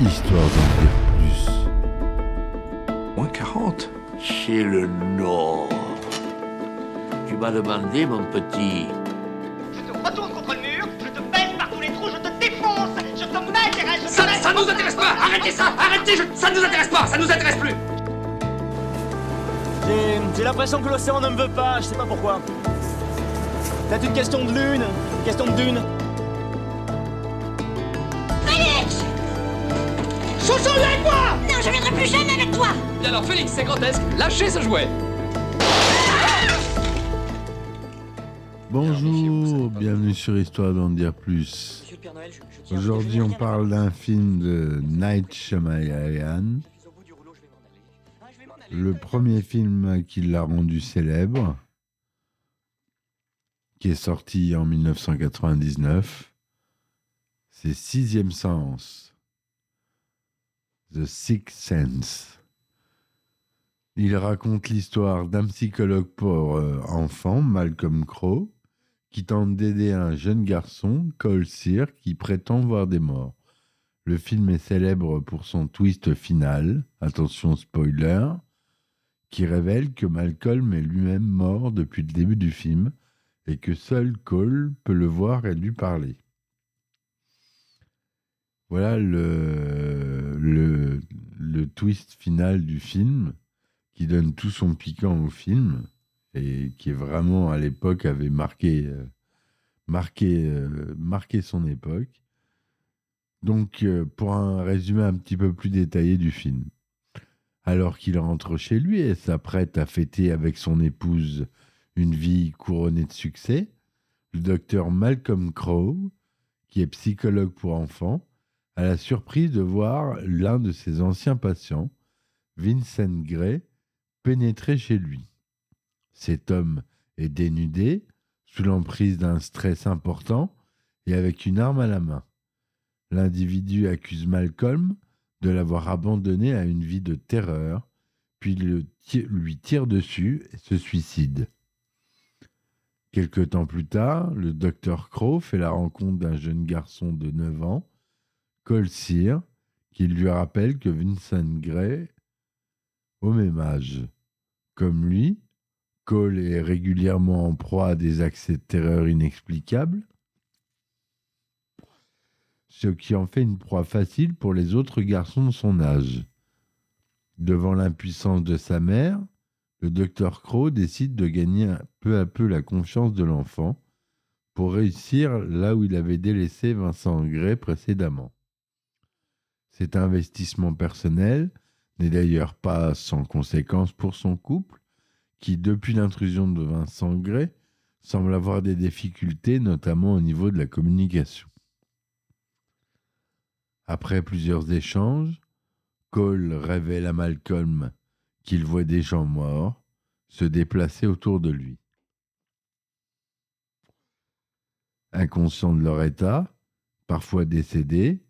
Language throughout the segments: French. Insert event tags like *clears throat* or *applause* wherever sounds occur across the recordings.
histoire d'en dire plus. Moins 40 C'est le Nord. Tu m'as demandé, mon petit. Je te retourne contre le mur, je te baisse par tous les trous, je te défonce, je te m'intéresse, je te Ça, baisse- ça nous intéresse pas Arrêtez ça Arrêtez je- Ça nous intéresse pas Ça nous intéresse plus J'ai- J'ai l'impression que l'océan ne me veut pas, je sais pas pourquoi. C'est une question de lune, une question de dune. Chouchou, viens avec moi Non, je viendrai plus jamais avec toi. Et alors Félix, c'est grotesque, lâchez ce jouet. Bonjour, bienvenue sur Histoire d'en dire plus. Aujourd'hui, on parle d'un film de Night Shyamalan, aller. le premier film qui l'a rendu célèbre, qui est sorti en 1999. C'est Sixième Sens, The Sixth Sense. Il raconte l'histoire d'un psychologue pour euh, enfants, Malcolm Crowe, qui tente d'aider un jeune garçon, Cole Sear, qui prétend voir des morts. Le film est célèbre pour son twist final, attention spoiler, qui révèle que Malcolm est lui-même mort depuis le début du film et que seul Cole peut le voir et lui parler. Voilà le, le, twist final du film qui donne tout son piquant au film et qui est vraiment à l'époque avait marqué, euh, marqué, euh, marqué son époque. Donc euh, pour un résumé un petit peu plus détaillé du film. Alors qu'il rentre chez lui et s'apprête à fêter avec son épouse une vie couronnée de succès, le docteur Malcolm Crowe, qui est psychologue pour enfants, a la surprise de voir l'un de ses anciens patients, Vincent Gray, pénétrer chez lui. Cet homme est dénudé, sous l'emprise d'un stress important et avec une arme à la main. L'individu accuse Malcolm de l'avoir abandonné à une vie de terreur, puis lui tire dessus et se suicide. Quelque temps plus tard, le docteur Crow fait la rencontre d'un jeune garçon de 9 ans, Cole qui lui rappelle que Vincent Gray, au même âge, comme lui, Cole est régulièrement en proie à des accès de terreur inexplicables, ce qui en fait une proie facile pour les autres garçons de son âge. Devant l'impuissance de sa mère, le docteur Crow décide de gagner peu à peu la confiance de l'enfant pour réussir là où il avait délaissé Vincent Gray précédemment. Cet investissement personnel n'est d'ailleurs pas sans conséquence pour son couple, qui, depuis l'intrusion de Vincent Gray, semble avoir des difficultés, notamment au niveau de la communication. Après plusieurs échanges, Cole révèle à Malcolm qu'il voit des gens morts se déplacer autour de lui. Inconscients de leur état, parfois décédés,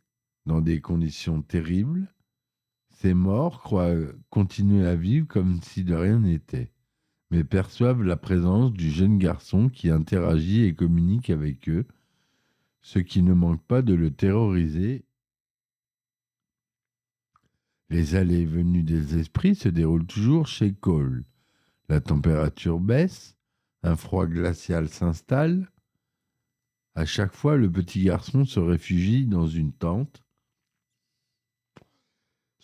dans des conditions terribles, ces morts croient continuer à vivre comme si de rien n'était, mais perçoivent la présence du jeune garçon qui interagit et communique avec eux, ce qui ne manque pas de le terroriser. Les allées et venues des esprits se déroulent toujours chez Cole. La température baisse, un froid glacial s'installe. À chaque fois, le petit garçon se réfugie dans une tente,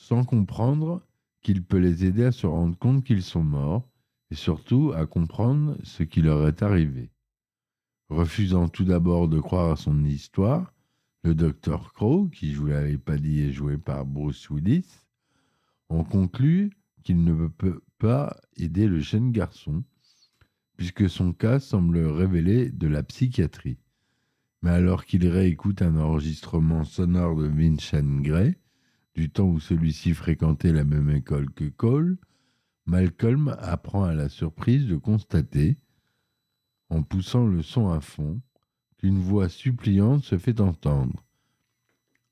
sans comprendre qu'il peut les aider à se rendre compte qu'ils sont morts et surtout à comprendre ce qui leur est arrivé. Refusant tout d'abord de croire à son histoire, le docteur Crow, qui, je vous l'avais pas dit, est joué par Bruce Willis, on conclut qu'il ne peut pas aider le jeune garçon, puisque son cas semble révéler de la psychiatrie. Mais alors qu'il réécoute un enregistrement sonore de Vincent Gray, du temps où celui-ci fréquentait la même école que Cole, Malcolm apprend à la surprise de constater, en poussant le son à fond, qu'une voix suppliante se fait entendre,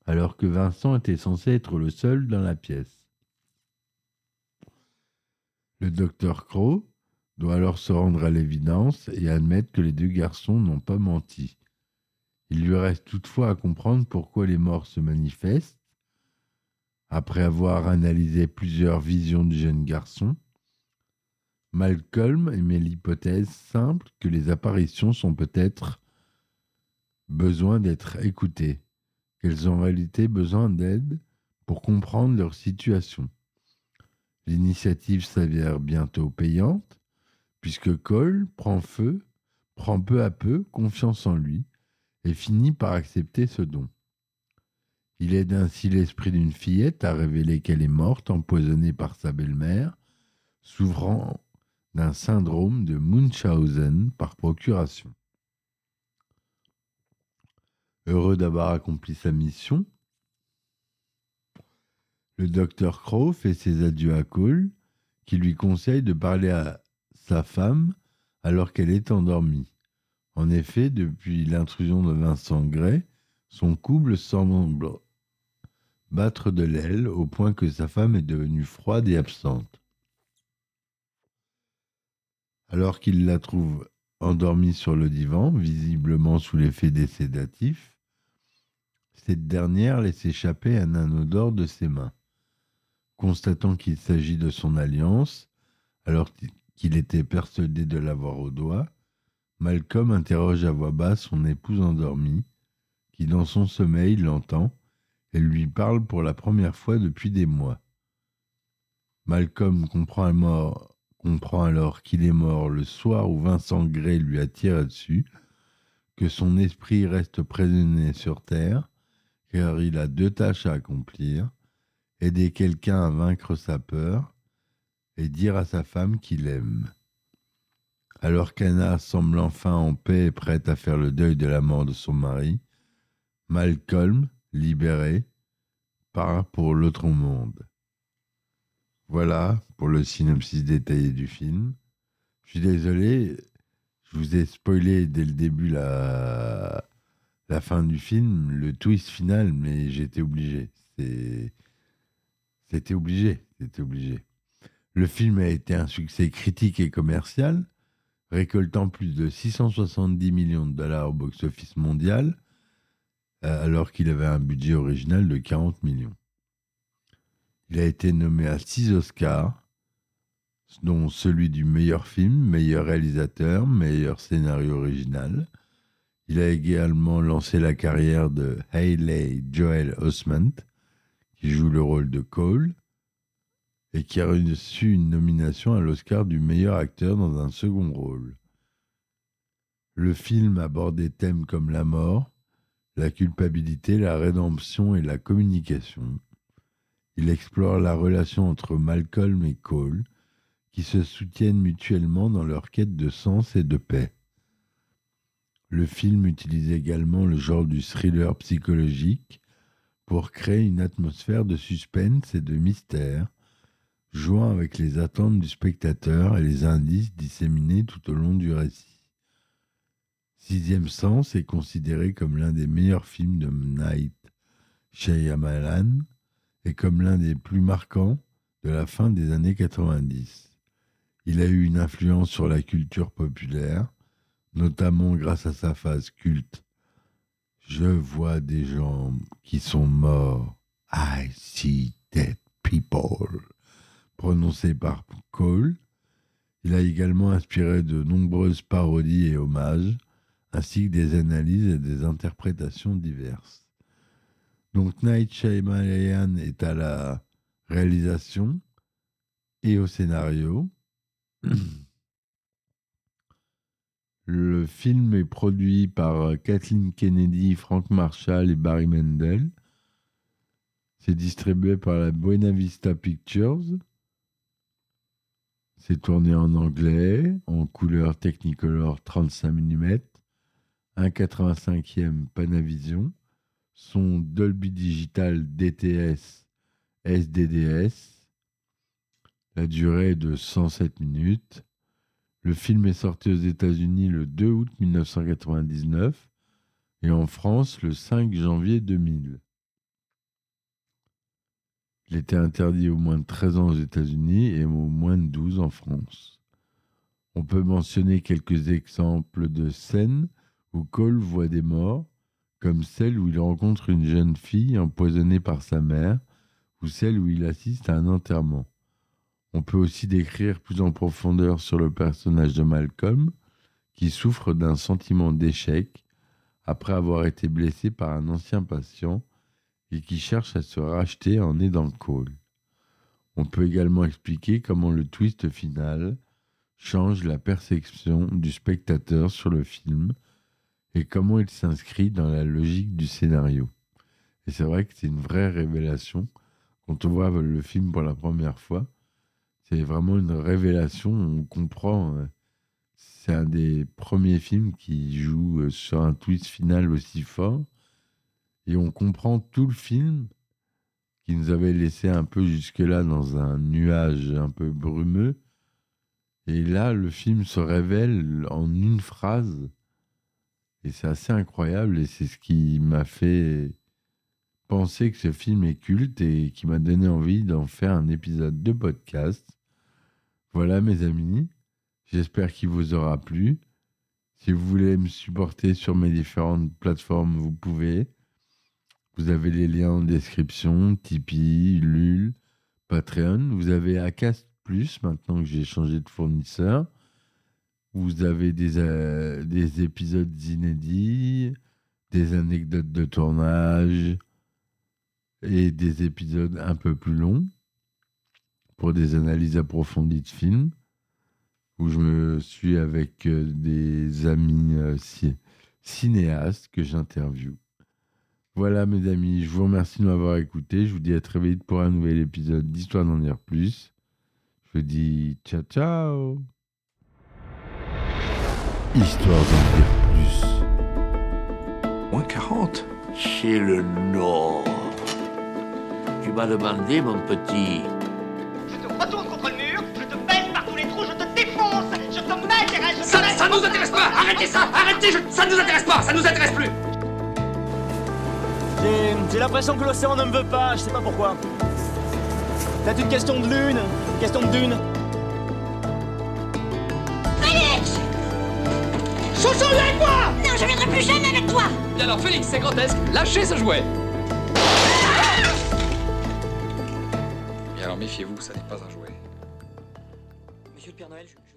alors que Vincent était censé être le seul dans la pièce. Le docteur Crow doit alors se rendre à l'évidence et admettre que les deux garçons n'ont pas menti. Il lui reste toutefois à comprendre pourquoi les morts se manifestent, Après avoir analysé plusieurs visions du jeune garçon, Malcolm émet l'hypothèse simple que les apparitions sont peut-être besoin d'être écoutées, qu'elles ont en réalité besoin d'aide pour comprendre leur situation. L'initiative s'avère bientôt payante, puisque Cole prend feu, prend peu à peu confiance en lui et finit par accepter ce don. Il aide ainsi l'esprit d'une fillette à révéler qu'elle est morte, empoisonnée par sa belle-mère, souffrant d'un syndrome de Munchausen par procuration. Heureux d'avoir accompli sa mission, le docteur Crow fait ses adieux à Cole, qui lui conseille de parler à sa femme alors qu'elle est endormie. En effet, depuis l'intrusion de Vincent Gray, son couple semble battre de l'aile au point que sa femme est devenue froide et absente. Alors qu'il la trouve endormie sur le divan, visiblement sous l'effet des sédatifs, cette dernière laisse échapper un anneau d'or de ses mains. Constatant qu'il s'agit de son alliance, alors qu'il était persuadé de l'avoir au doigt, Malcolm interroge à voix basse son épouse endormie, qui dans son sommeil l'entend et lui parle pour la première fois depuis des mois. Malcolm comprend alors, comprend alors qu'il est mort le soir où Vincent Gray lui a tiré dessus, que son esprit reste prisonnier sur Terre, car il a deux tâches à accomplir, aider quelqu'un à vaincre sa peur et dire à sa femme qu'il aime. Alors qu'Anna semble enfin en paix et prête à faire le deuil de la mort de son mari, Malcolm, libéré, part pour l'autre monde. Voilà pour le synopsis détaillé du film. Je suis désolé, je vous ai spoilé dès le début la, fin du film, le twist final, mais j'étais obligé. C'était obligé, c'était obligé. Le film a été un succès critique et commercial, récoltant plus de 670 millions de dollars au box-office mondial, alors qu'il avait un budget original de 40 millions. Il a été nommé à six Oscars, dont celui du meilleur film, meilleur réalisateur, meilleur scénario original. Il a également lancé la carrière de Hayley Joel Osment, qui joue le rôle de Cole, et qui a reçu une nomination à l'Oscar du meilleur acteur dans un second rôle. Le film aborde des thèmes comme la mort, la culpabilité, la rédemption et la communication. Il explore la relation entre Malcolm et Cole, qui se soutiennent mutuellement dans leur quête de sens et de paix. Le film utilise également le genre du thriller psychologique pour créer une atmosphère de suspense et de mystère, jouant avec les attentes du spectateur et les indices disséminés tout au long du récit. Sixième Sens est considéré comme l'un des meilleurs films de Night Shyamalan et comme l'un des plus marquants de la fin des années 90. Il a eu une influence sur la culture populaire, notamment grâce à sa phase culte je vois des gens qui sont morts. I see dead people. Prononcé par Cole. Il a également inspiré de nombreuses parodies et hommages, ainsi que des analyses et des interprétations diverses. Donc Night Shyamalan est à la réalisation et au scénario. *clears throat* Le film est produit par Kathleen Kennedy, Frank Marshall et Barry Mendel. C'est distribué par la Buena Vista Pictures. C'est tourné en anglais, en couleur Technicolor 35 mm, 1,85e Panavision, son Dolby Digital DTS SDDS. La durée est de 107 minutes. Le film est sorti aux États-Unis le 2 août 1999 et en France le 5 janvier 2000. Il était interdit au moins de 13 ans aux États-Unis et au moins de 12 en France. On peut mentionner quelques exemples de scènes où Cole voit des morts, comme celle où il rencontre une jeune fille empoisonnée par sa mère, ou celle où il assiste à un enterrement. On peut aussi décrire plus en profondeur sur le personnage de Malcolm, qui souffre d'un sentiment d'échec après avoir été blessé par un ancien patient et qui cherche à se racheter en aidant Cole. On peut également expliquer comment le twist final change la perception du spectateur sur le film et comment il s'inscrit dans la logique du scénario. Et c'est vrai que c'est une vraie révélation quand on voit le film pour la première fois. C'est vraiment une révélation, on comprend. euh, C'est un des premiers films qui joue euh, sur un twist final aussi fort. Et on comprend tout le film qui nous avait laissé un peu jusque-là dans un nuage un peu brumeux. Et là, le film se révèle en une phrase. Et c'est assez incroyable. Et c'est ce qui m'a fait penser que ce film est culte et qui m'a donné envie d'en faire un épisode de podcast. Voilà, mes amis. J'espère qu'il vous aura plu. Si vous voulez me supporter sur mes différentes plateformes, vous pouvez. Vous avez les liens en description, Tipeee, Lul, Patreon. Vous avez Acast Plus, maintenant que j'ai changé de fournisseur. Vous avez des, euh, des épisodes inédits, des anecdotes de tournage et des épisodes un peu plus longs pour des analyses approfondies de films où je me suis avec euh, des amis euh, ci- cinéastes que j'interviewe. Voilà mes amis, je vous remercie de m'avoir écouté. Je vous dis à très vite pour un nouvel épisode d'Histoire d'en dire plus. Je vous dis ciao ciao. Histoire d'en dire plus. Moins 40 Chez le Nord. Tu m'as demandé, mon petit, Je te retourne contre le mur, je te baisse par tous les trous, je te défonce, je te mets derrière, je te Ça, ça nous intéresse pas Arrêtez ça Arrêtez je- Ça nous intéresse pas Ça nous intéresse plus J'ai l'impression que l'océan ne me veut pas, je sais pas pourquoi. Peut-être une question de lune, une question de dune. Viens avec moi Non, je viendrai plus jamais avec toi. Et alors Félix, c'est grotesque, lâchez ce jouet. Et alors méfiez-vous, ça n'est pas un jouet. Monsieur le Père Noël, je,